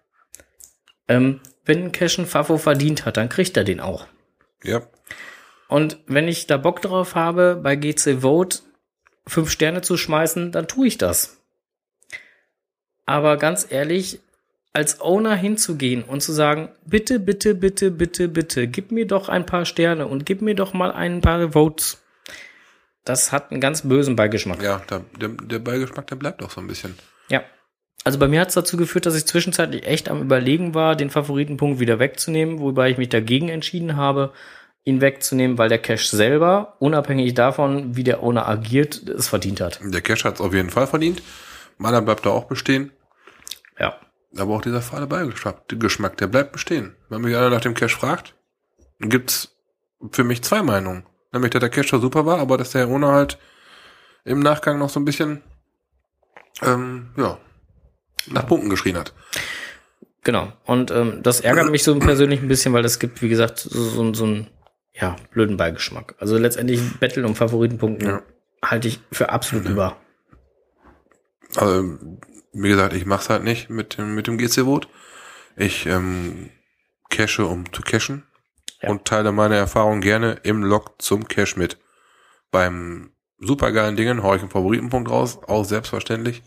Ähm, wenn ein Cache einen Fafo verdient hat, dann kriegt er den auch. Ja. Und wenn ich da Bock drauf habe, bei GC Vote fünf Sterne zu schmeißen, dann tue ich das. Aber ganz ehrlich, als Owner hinzugehen und zu sagen, bitte, bitte, bitte, bitte, bitte, gib mir doch ein paar Sterne und gib mir doch mal ein paar Votes. Das hat einen ganz bösen Beigeschmack. Ja, der, der Beigeschmack, der bleibt auch so ein bisschen. Ja. Also bei mir hat es dazu geführt, dass ich zwischenzeitlich echt am Überlegen war, den Favoritenpunkt wieder wegzunehmen, wobei ich mich dagegen entschieden habe, ihn wegzunehmen, weil der Cache selber, unabhängig davon, wie der Owner agiert, es verdient hat. Der Cache hat es auf jeden Fall verdient. Meiner bleibt da auch bestehen. Ja. Aber auch dieser fahle Beigeschmack, der bleibt bestehen. Wenn mich einer nach dem Cache fragt, gibt's für mich zwei Meinungen. Nämlich, dass der Cache schon super war, aber dass der ohne halt im Nachgang noch so ein bisschen, ähm, ja, nach Punkten geschrien hat. Genau. Und ähm, das ärgert mich so persönlich ein bisschen, weil es gibt, wie gesagt, so, so, so einen ja, blöden Beigeschmack. Also letztendlich Battle um Favoritenpunkten Ja. halte ich für absolut über. Also, wie gesagt, ich mach's halt nicht mit dem, mit dem GC-Vote. Ich ähm, cache, um zu cachen Ja. und teile meine Erfahrung gerne im Log zum Cache mit. Beim supergeilen Dingen hau ich einen Favoritenpunkt raus, auch selbstverständlich.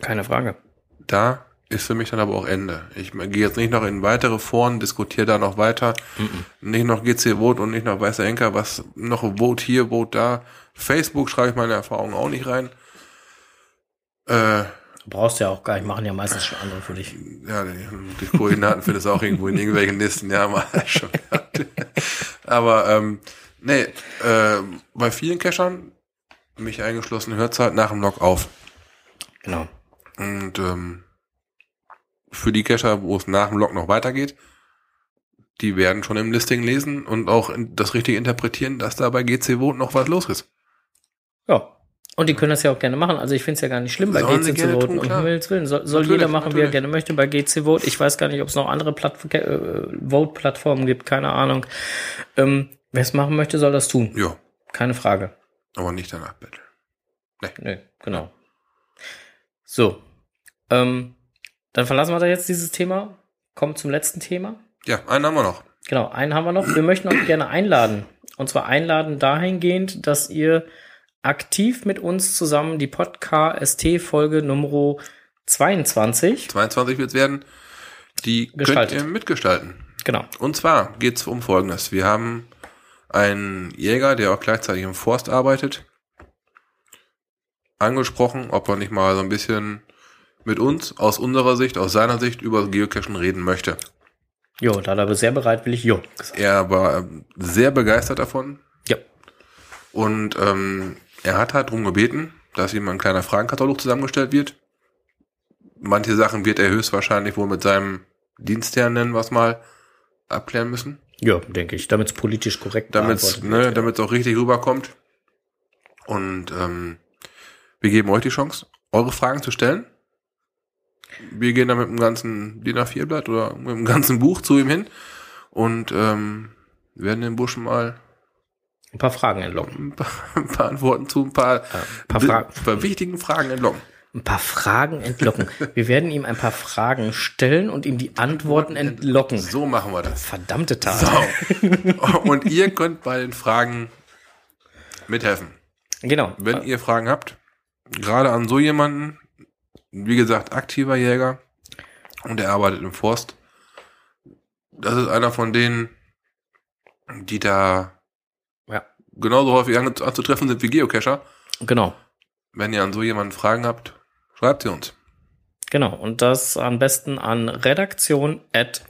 Keine Frage. Da ist für mich dann aber auch Ende. Ich gehe jetzt nicht noch in weitere Foren, diskutiere da noch weiter. Nicht noch GC-Vote und nicht noch Weißer Enker, was noch Vote hier, Vote da. Facebook schreibe ich meine Erfahrungen auch nicht rein. Äh, Brauchst ja auch gar nicht, machen ja meistens schon andere für dich. Ja, die, die Koordinaten findest du auch irgendwo in irgendwelchen Listen, ja, mal schon gehabt. Aber ähm, nee, äh, bei vielen Cachern, mich eingeschlossen, hört halt nach dem Log auf. Genau. Und ähm, für die Cacher, wo es nach dem Log noch weitergeht, die werden schon im Listing lesen und auch das richtig interpretieren, dass da bei GC Vote noch was los ist. Ja. Und die können das ja auch gerne machen. Also ich finde es ja gar nicht schlimm, bei Sollen GC zu voten. um. Himmels Willen. Soll, soll Natürlich, jeder machen, wie er natürlich. gerne möchte bei GC Vote. Ich weiß gar nicht, ob es noch andere Platt äh, Vote-Plattformen gibt, keine Ahnung. Ähm, Wer es machen möchte, soll das tun. Ja, Keine Frage. aber nicht danach Battle. Nö, genau. So. Ähm, dann verlassen wir da jetzt dieses Thema. Kommen zum letzten Thema. Ja, einen haben wir noch. Genau, einen haben wir noch. Wir möchten euch gerne einladen. Und zwar einladen dahingehend, dass ihr aktiv mit uns zusammen die Podcast-Folge Nummer 22, 22 wird's werden. Die Gestaltet. könnt ihr mitgestalten. genau, Und zwar geht's um Folgendes. Wir haben einen Jäger, der auch gleichzeitig im Forst arbeitet, angesprochen, ob er nicht mal so ein bisschen mit uns aus unserer Sicht, aus seiner Sicht über Geocachen reden möchte. jo, da hat er sehr bereitwillig Jo gesagt. Er war sehr begeistert davon Ja, und ähm, er hat halt darum gebeten, dass ihm ein kleiner Fragenkatalog zusammengestellt wird. Manche Sachen wird er höchstwahrscheinlich wohl mit seinem Dienstherrn, nennen es mal, abklären müssen. ja, denke ich, damit es politisch korrekt damit beantwortet ne, wird. damit auch richtig rüberkommt. Und ähm, wir geben euch die Chance, eure Fragen zu stellen. Wir gehen dann mit dem ganzen DIN A4-Blatt oder mit dem ganzen Buch zu ihm hin und ähm, werden den Burschen mal Ein paar Fragen entlocken. ein paar, Antworten zu ein paar, ein paar Fragen. ein paar wichtigen Fragen entlocken. Ein paar Fragen entlocken. Wir werden ihm ein paar Fragen stellen und ihm die Antworten entlocken. So machen wir das. Verdammte Tat. So. Und ihr könnt bei den Fragen mithelfen. Genau. Wenn ihr Fragen habt, gerade an so jemanden, wie gesagt, aktiver Jäger und er arbeitet im Forst, das ist einer von denen, die da. Genauso häufig an- anzutreffen sind wie Geocacher. Genau. Wenn ihr an so jemanden Fragen habt, schreibt sie uns. Genau. Und das am besten an redaktion at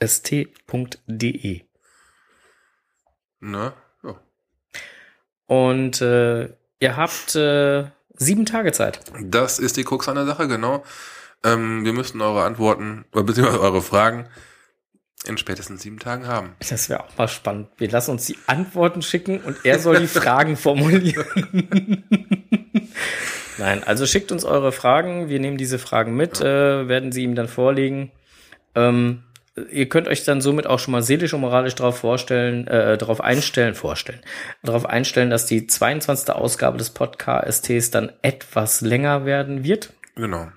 podcast.de. Ne? Ja. Und äh, ihr habt äh, sieben Tage Zeit. Das ist die Krux an der Sache, genau. Ähm, wir müssten eure Antworten, beziehungsweise eure Fragen in spätestens sieben Tagen haben. Das wäre auch mal spannend. Wir lassen uns die Antworten schicken und er soll die Fragen formulieren. Nein, also schickt uns eure Fragen. Wir nehmen diese Fragen mit, äh, werden sie ihm dann vorlegen. Ähm, ihr könnt euch dann somit auch schon mal seelisch und moralisch darauf vorstellen, äh, darauf einstellen, vorstellen, darauf einstellen, dass die 22. Ausgabe des Podcast dann etwas länger werden wird. Genau.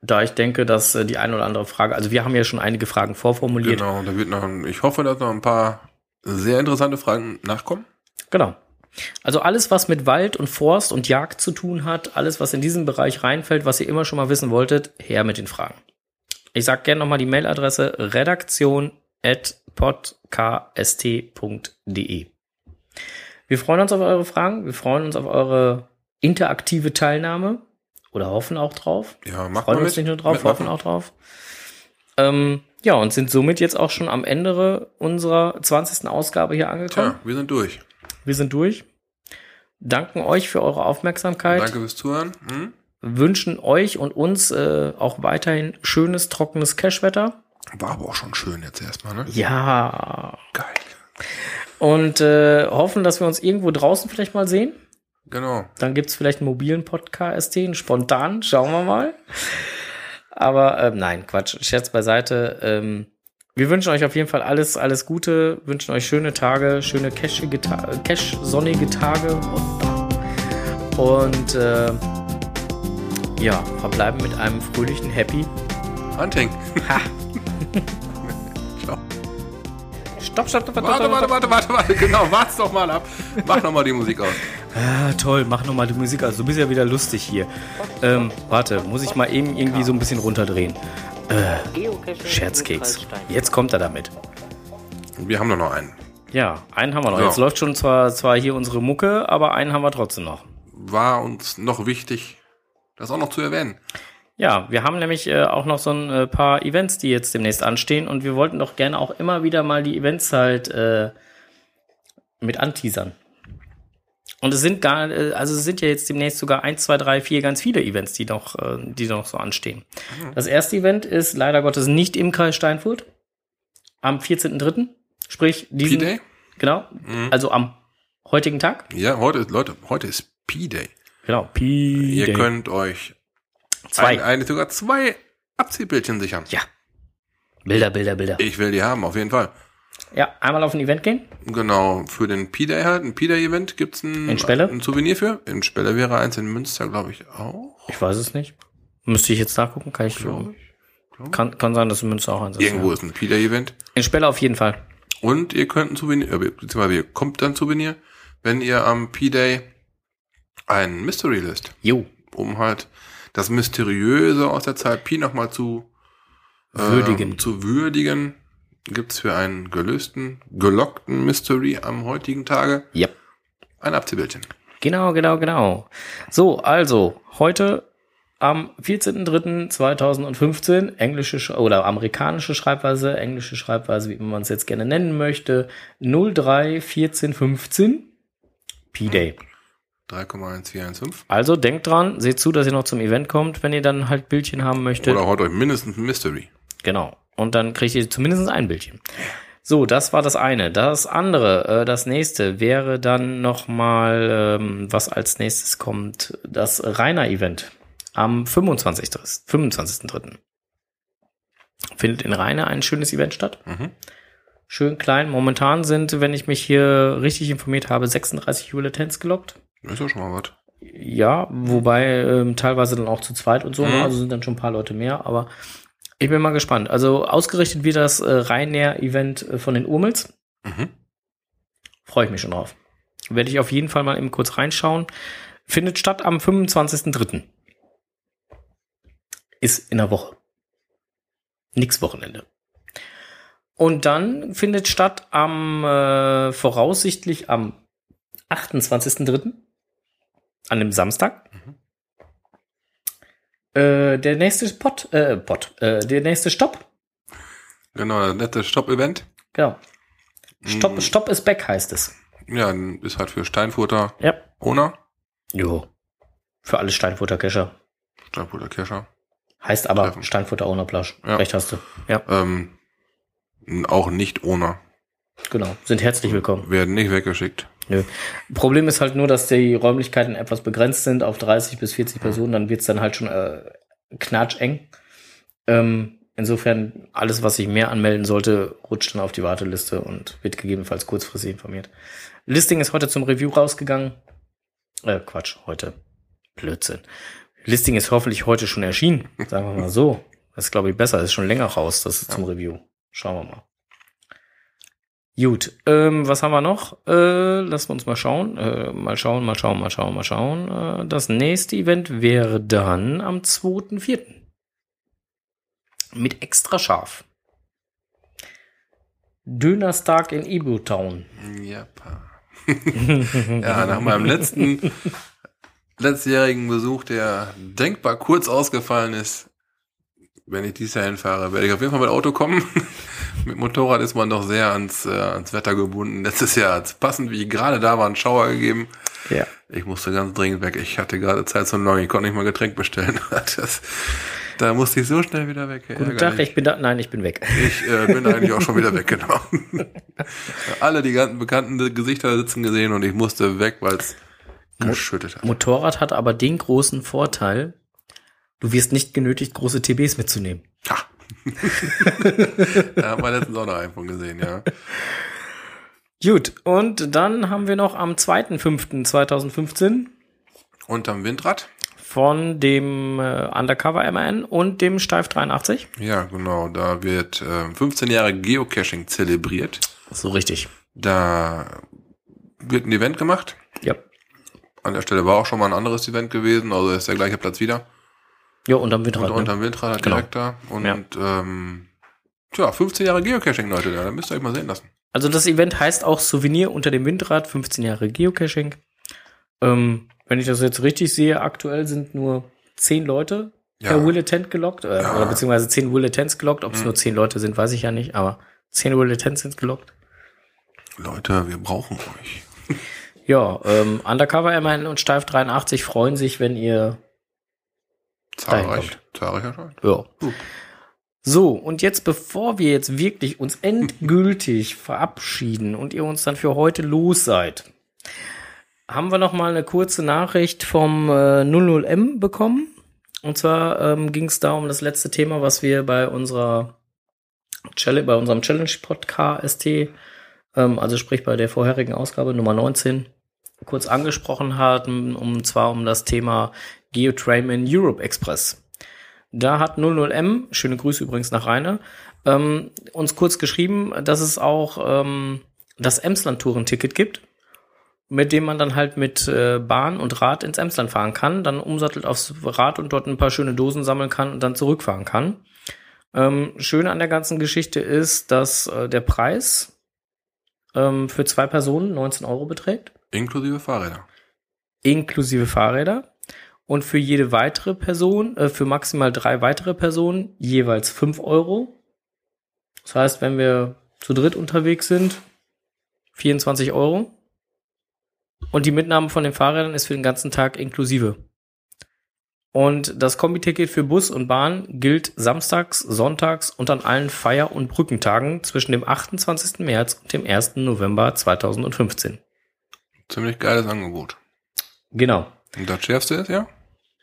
Da ich denke, dass äh, die eine oder andere Frage, also wir haben ja schon einige Fragen vorformuliert. Genau, da wird noch, ein- ich hoffe, dass noch ein paar sehr interessante Fragen nachkommen. Genau. Also alles, was mit Wald und Forst und Jagd zu tun hat, alles, was in diesen Bereich reinfällt, was ihr immer schon mal wissen wolltet, her mit den Fragen. Ich sag gerne nochmal die Mailadresse redaktion at podcast.de. Wir freuen uns auf eure Fragen, wir freuen uns auf eure interaktive Teilnahme oder hoffen auch drauf. Ja, macht Freuen mal uns mit. nicht nur drauf, hoffen auch drauf. Ähm, ja, und sind somit jetzt auch schon am Ende unserer 20. Ausgabe hier angekommen. Tja, wir sind durch. Wir sind durch. Danken euch für eure Aufmerksamkeit. Danke fürs Zuhören. Hm? Wünschen euch und uns äh, auch weiterhin schönes, trockenes Cashwetter. War aber auch schon schön jetzt erstmal, ne? Ja. Geil. Und äh, hoffen, dass wir uns irgendwo draußen vielleicht mal sehen. Genau. Dann gibt's vielleicht einen mobilen Podcast, einen spontan. Schauen wir mal. Aber ähm, nein, Quatsch. Scherz beiseite. Ähm, wir wünschen euch auf jeden Fall alles, alles Gute. Wünschen euch schöne Tage, schöne cashige Ta cash-sonnige Tage. Und äh, ja, verbleiben mit einem fröhlichen Happy. Hunting. Ha! Stopp, stopp, stopp, stopp, Warte, stopp, warte, stopp. warte, warte, warte. Genau, wart's doch mal ab. Mach noch mal die Musik aus. Ah, toll, mach nochmal die Musik. Also, du bist ja wieder lustig hier. Ähm, warte, muss ich mal eben irgendwie so ein bisschen runterdrehen. Scherzkeks. Jetzt kommt er damit. Wir haben doch noch einen. Ja, einen haben wir noch. Ja. Jetzt läuft schon zwar, zwar hier unsere Mucke, aber einen haben wir trotzdem noch. War uns noch wichtig, das auch noch zu erwähnen. Ja, wir haben nämlich äh, auch noch so ein äh, paar Events, die jetzt demnächst anstehen und wir wollten doch gerne auch immer wieder mal die Events halt äh, mit anteasern. Und es sind gar, äh, also es sind ja jetzt demnächst sogar eins, zwei, drei, vier ganz viele Events, die noch, äh, die noch so anstehen. Das erste Event ist leider Gottes nicht im Kreis Steinfurt am 14.3., sprich diesen, P-Day? genau, also am heutigen Tag. Ja, heute ist, Leute, heute ist P-Day. Genau, Pi Ihr könnt euch zwei. Ein, eine, sogar zwei Abziehbildchen sichern. ja. Bilder, Bilder, Bilder. Ich will die haben, auf jeden Fall. Ja, einmal auf ein Event gehen. Genau, für den P-Day halt, ein P-Day-Event gibt's ein, In Spelle? ein Souvenir für. In Spelle wäre eins, in Münster glaube ich auch. Ich weiß es nicht. Müsste ich jetzt nachgucken, kann ich. Glaub ich. Kann, kann sein, dass in Münster auch eins ist. Irgendwo Ja. ist ein P-Day-Event. In Spelle auf jeden Fall. Und ihr könnt ein Souvenir, äh, beziehungsweise ihr kommt dann Souvenir, wenn ihr am P-Day ein Mystery löst, Jo. um halt das Mysteriöse aus der Zeit Pi nochmal zu Würdigen. Ähm, zu würdigen. Gibt's für einen gelösten, gelockten Mystery am heutigen Tage Ja. ein Abziehbildchen. Genau, genau, genau. So, also, heute am 14.03.2015, englische Sch- oder amerikanische Schreibweise, englische Schreibweise, wie man es jetzt gerne nennen möchte, 031415 P-Day. 3,1415. Also denkt dran, seht zu, dass ihr noch zum Event kommt, wenn ihr dann halt Bildchen haben möchtet. Oder haut euch mindestens ein Mystery. Genau. Und dann kriegt ihr zumindest ein Bildchen. So, das war das eine. Das andere, äh, das nächste wäre dann noch mal, ähm, was als nächstes kommt, das Rainer-Event am 25. 25.3. Findet in Rainer ein schönes Event statt. Mhm. Schön klein. Momentan sind, wenn ich mich hier richtig informiert habe, 36 Bulletins gelockt. Ist ja schon mal was. Ja, wobei ähm, teilweise dann auch zu zweit und so, Mhm. ne? also sind dann schon ein paar Leute mehr, aber ich bin mal gespannt. Also ausgerichtet wie das äh, Rainer-Event äh, von den Urmels. Mhm. Freue ich mich schon drauf. Werde ich auf jeden Fall mal eben kurz reinschauen. Findet statt am 25.03. Ist in der Woche. Nix Wochenende. Und dann findet statt am äh, voraussichtlich am 28.03. an dem Samstag. Äh, der nächste Pot, äh, Pot, äh, der nächste Stopp. Genau, das nette Stopp-Event. Genau. Stopp, Mhm. Stopp ist back heißt es. Ja, ist halt für Steinfurter Ja. Owner. Jo. Für alle Steinfurter Kescher. Steinfurter Kescher. Heißt aber Treffen. Steinfurter Ownerplasch. Ja. Recht hast du. Ja, Ähm, auch nicht Owner. genau. Sind herzlich willkommen. Werden nicht weggeschickt. Nö. Problem ist halt nur, dass die Räumlichkeiten etwas begrenzt sind auf 30 bis 40 Personen. Dann wird's dann halt schon äh, knatscheng. Ähm, insofern, alles, was sich mehr anmelden sollte, rutscht dann auf die Warteliste und wird gegebenenfalls kurzfristig informiert. Listing ist heute zum Review rausgegangen. Äh, Quatsch, heute. Blödsinn. Listing ist hoffentlich heute schon erschienen. Sagen wir mal so. Das ist, glaube ich, besser. Das ist schon länger raus. Das ist zum Review. Schauen wir mal. Gut, ähm, was haben wir noch? Äh, lassen wir uns mal schauen. Äh, mal schauen, mal schauen, mal schauen, mal schauen. Äh, das nächste Event wäre dann am 2.4. Mit extra scharf. Dönerstag in Ibu Town. Ja, ja, nach meinem letzten letztjährigen Besuch, der denkbar kurz ausgefallen ist, wenn ich dieses Jahr hinfahre, werde ich auf jeden Fall mit Auto kommen. Mit Motorrad ist man doch sehr ans, äh, ans Wetter gebunden. Letztes Jahr hat es passend, wie ich gerade da war, einen Schauer gegeben. Ja. Ich musste ganz dringend weg. Ich hatte gerade Zeit zum Long. Ich konnte nicht mal Getränk bestellen. Das, da musste ich so schnell wieder weg. Guten Tag, Ärgerlich. ich bin da. Nein, ich bin weg. Ich äh, bin eigentlich auch schon wieder weg, genau. Alle die ganzen bekannten Gesichter sitzen gesehen und ich musste weg, weil es geschüttet hat. Motorrad hat aber den großen Vorteil, du wirst nicht genötigt, große TBs mitzunehmen. Ha. Da haben wir letztens auch noch einen von gesehen, ja. Gut, und dann haben wir noch am 2.5.2015 Unterm Windrad? von dem äh, Undercover MAN und dem Steif 83. Ja, genau. Da wird äh, 15 Jahre Geocaching zelebriert. So richtig. Da wird ein Event gemacht. Ja. An der Stelle war auch schon mal ein anderes Event gewesen, also ist der gleiche Platz wieder. Ja, und am Windrad. Und ne? unterm Windrad Genau. direkt da. Und Ja. ähm, tja, 15 Jahre Geocaching, Leute, da müsst ihr euch mal sehen lassen. Also das Event heißt auch Souvenir unter dem Windrad, 15 Jahre Geocaching. Ähm, wenn ich das jetzt richtig sehe, aktuell sind nur 10 Leute Ja. per Willetent gelockt, äh, Ja. oder beziehungsweise 10 Willetents gelockt. Ob es Mhm. nur 10 Leute sind, weiß ich ja nicht, aber 10 Willetents sind gelockt. Leute, wir brauchen euch. Ja, ähm, Undercover MAN und Steif 83 freuen sich, wenn ihr Zahlreich, zahlreich erscheint. Ja. Gut. So, und jetzt, bevor wir jetzt wirklich uns endgültig verabschieden und ihr uns dann für heute los seid, haben wir noch mal eine kurze Nachricht vom äh, 00M bekommen. Und zwar ähm, ging es da um das letzte Thema, was wir bei unserer Challenge, bei unserem Challenge Podcast, ähm, also sprich bei der vorherigen Ausgabe Nummer 19, kurz angesprochen hatten, um zwar um das Thema Geotrainman Europe Express. Da hat 00M, schöne Grüße übrigens nach Rainer, ähm, uns kurz geschrieben, dass es auch ähm, das Emsland-Tourenticket gibt, mit dem man dann halt mit äh, Bahn und Rad ins Emsland fahren kann, dann umsattelt aufs Rad und dort ein paar schöne Dosen sammeln kann und dann zurückfahren kann. Ähm, schön an der ganzen Geschichte ist, dass äh, der Preis ähm, für zwei Personen 19 Euro beträgt Inklusive Fahrräder. inklusive Fahrräder. Und für jede weitere Person, äh, für maximal drei weitere Personen, jeweils fünf Euro. Das heißt, wenn wir zu dritt unterwegs sind, 24 Euro. Und die Mitnahme von den Fahrrädern ist für den ganzen Tag inklusive. Und das Kombiticket für Bus und Bahn gilt samstags, sonntags und an allen Feier- und Brückentagen zwischen dem 28. März und dem 1. November 2015. Ziemlich geiles Angebot. Genau. Und das Schärfste ist ja,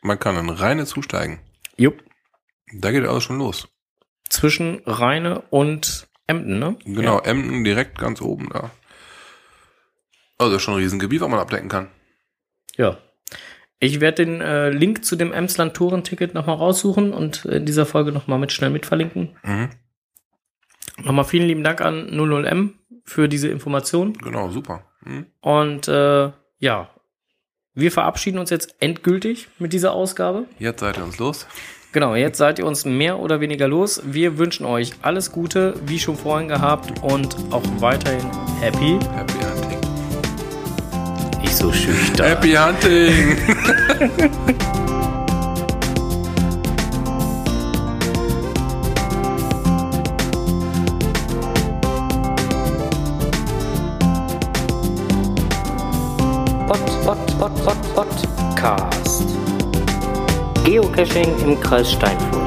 man kann in Rheine zusteigen. Jupp. Da geht alles schon los. Zwischen Rheine und Emden, ne? Genau, Emden direkt ganz oben da. Also schon ein Riesengebiet, was man abdecken kann. Ja. Ich werde den äh, Link zu dem Emsland Tourenticket nochmal raussuchen und in dieser Folge nochmal mit schnell mitverlinken. Mhm. Nochmal vielen lieben Dank an 00M für diese Information. Genau, super. Mhm. Und äh, ja, wir verabschieden uns jetzt endgültig mit dieser Ausgabe. Jetzt seid ihr uns los. Genau, jetzt seid ihr uns mehr oder weniger los. Wir wünschen euch alles Gute, wie schon vorhin gehabt, und auch weiterhin happy. Happy Hunting. Nicht so schüchtern. Happy Hunting! Geocaching im Kreis Steinfurt.